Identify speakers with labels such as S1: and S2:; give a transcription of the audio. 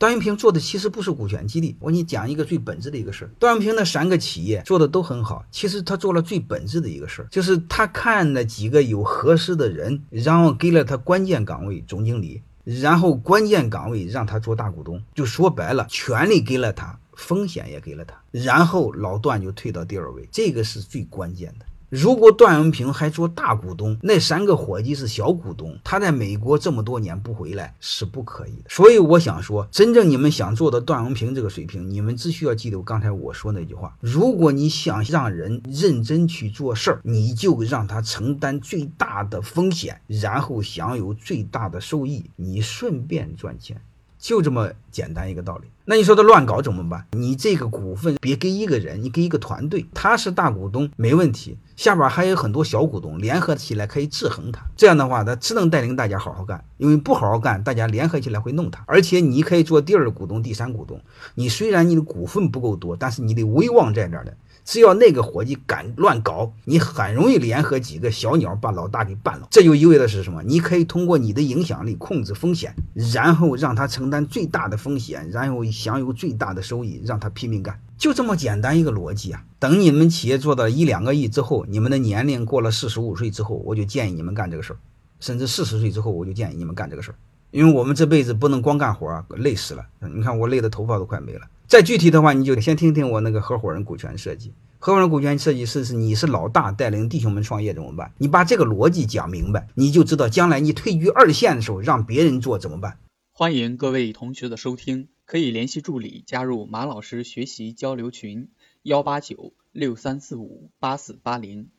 S1: 段永平做的其实不是股权激励，我给你讲一个最本质的一个事儿。段永平那三个企业做的都很好，其实他做了最本质的一个事儿，就是他看了几个有合适的人，然后给了他关键岗位总经理，然后关键岗位让他做大股东，就说白了，权力给了他，风险也给了他，然后老段就退到第二位，这个是最关键的。如果段永平还做大股东，那三个伙计是小股东，他在美国这么多年不回来是不可以的。所以我想说，真正你们想做到段永平这个水平，你们只需要记得刚才我说那句话：如果你想让人认真去做事儿，你就让他承担最大的风险，然后享有最大的收益，你顺便赚钱。就这么简单一个道理。那你说他乱搞怎么办？你这个股份别给一个人，你给一个团队，他是大股东没问题，下边还有很多小股东联合起来可以制衡他。这样的话，他只能带领大家好好干，因为不好好干，大家联合起来会弄他。而且你可以做第二股东、第三股东。你虽然你的股份不够多，但是你的威望在这儿的。只要那个伙计敢乱搞，你很容易联合几个小鸟把老大给办了。这就意味着是什么？你可以通过你的影响力控制风险，然后让他承担最大的风险，然后享有最大的收益，让他拼命干，就这么简单一个逻辑啊！等你们企业做到一两个亿之后，你们的年龄过了四十五岁之后，我就建议你们干这个事儿；甚至四十岁之后，我就建议你们干这个事儿。因为我们这辈子不能光干活，累死了。你看我累的头发都快没了。再具体的话，你就先听听我那个合伙人股权设计。合伙人股权设计是是你是老大带领弟兄们创业怎么办？你把这个逻辑讲明白，你就知道将来你退居二线的时候让别人做怎么办。
S2: 欢迎各位同学的收听，可以联系助理加入马老师学习交流群：幺八九六三四五八四八零。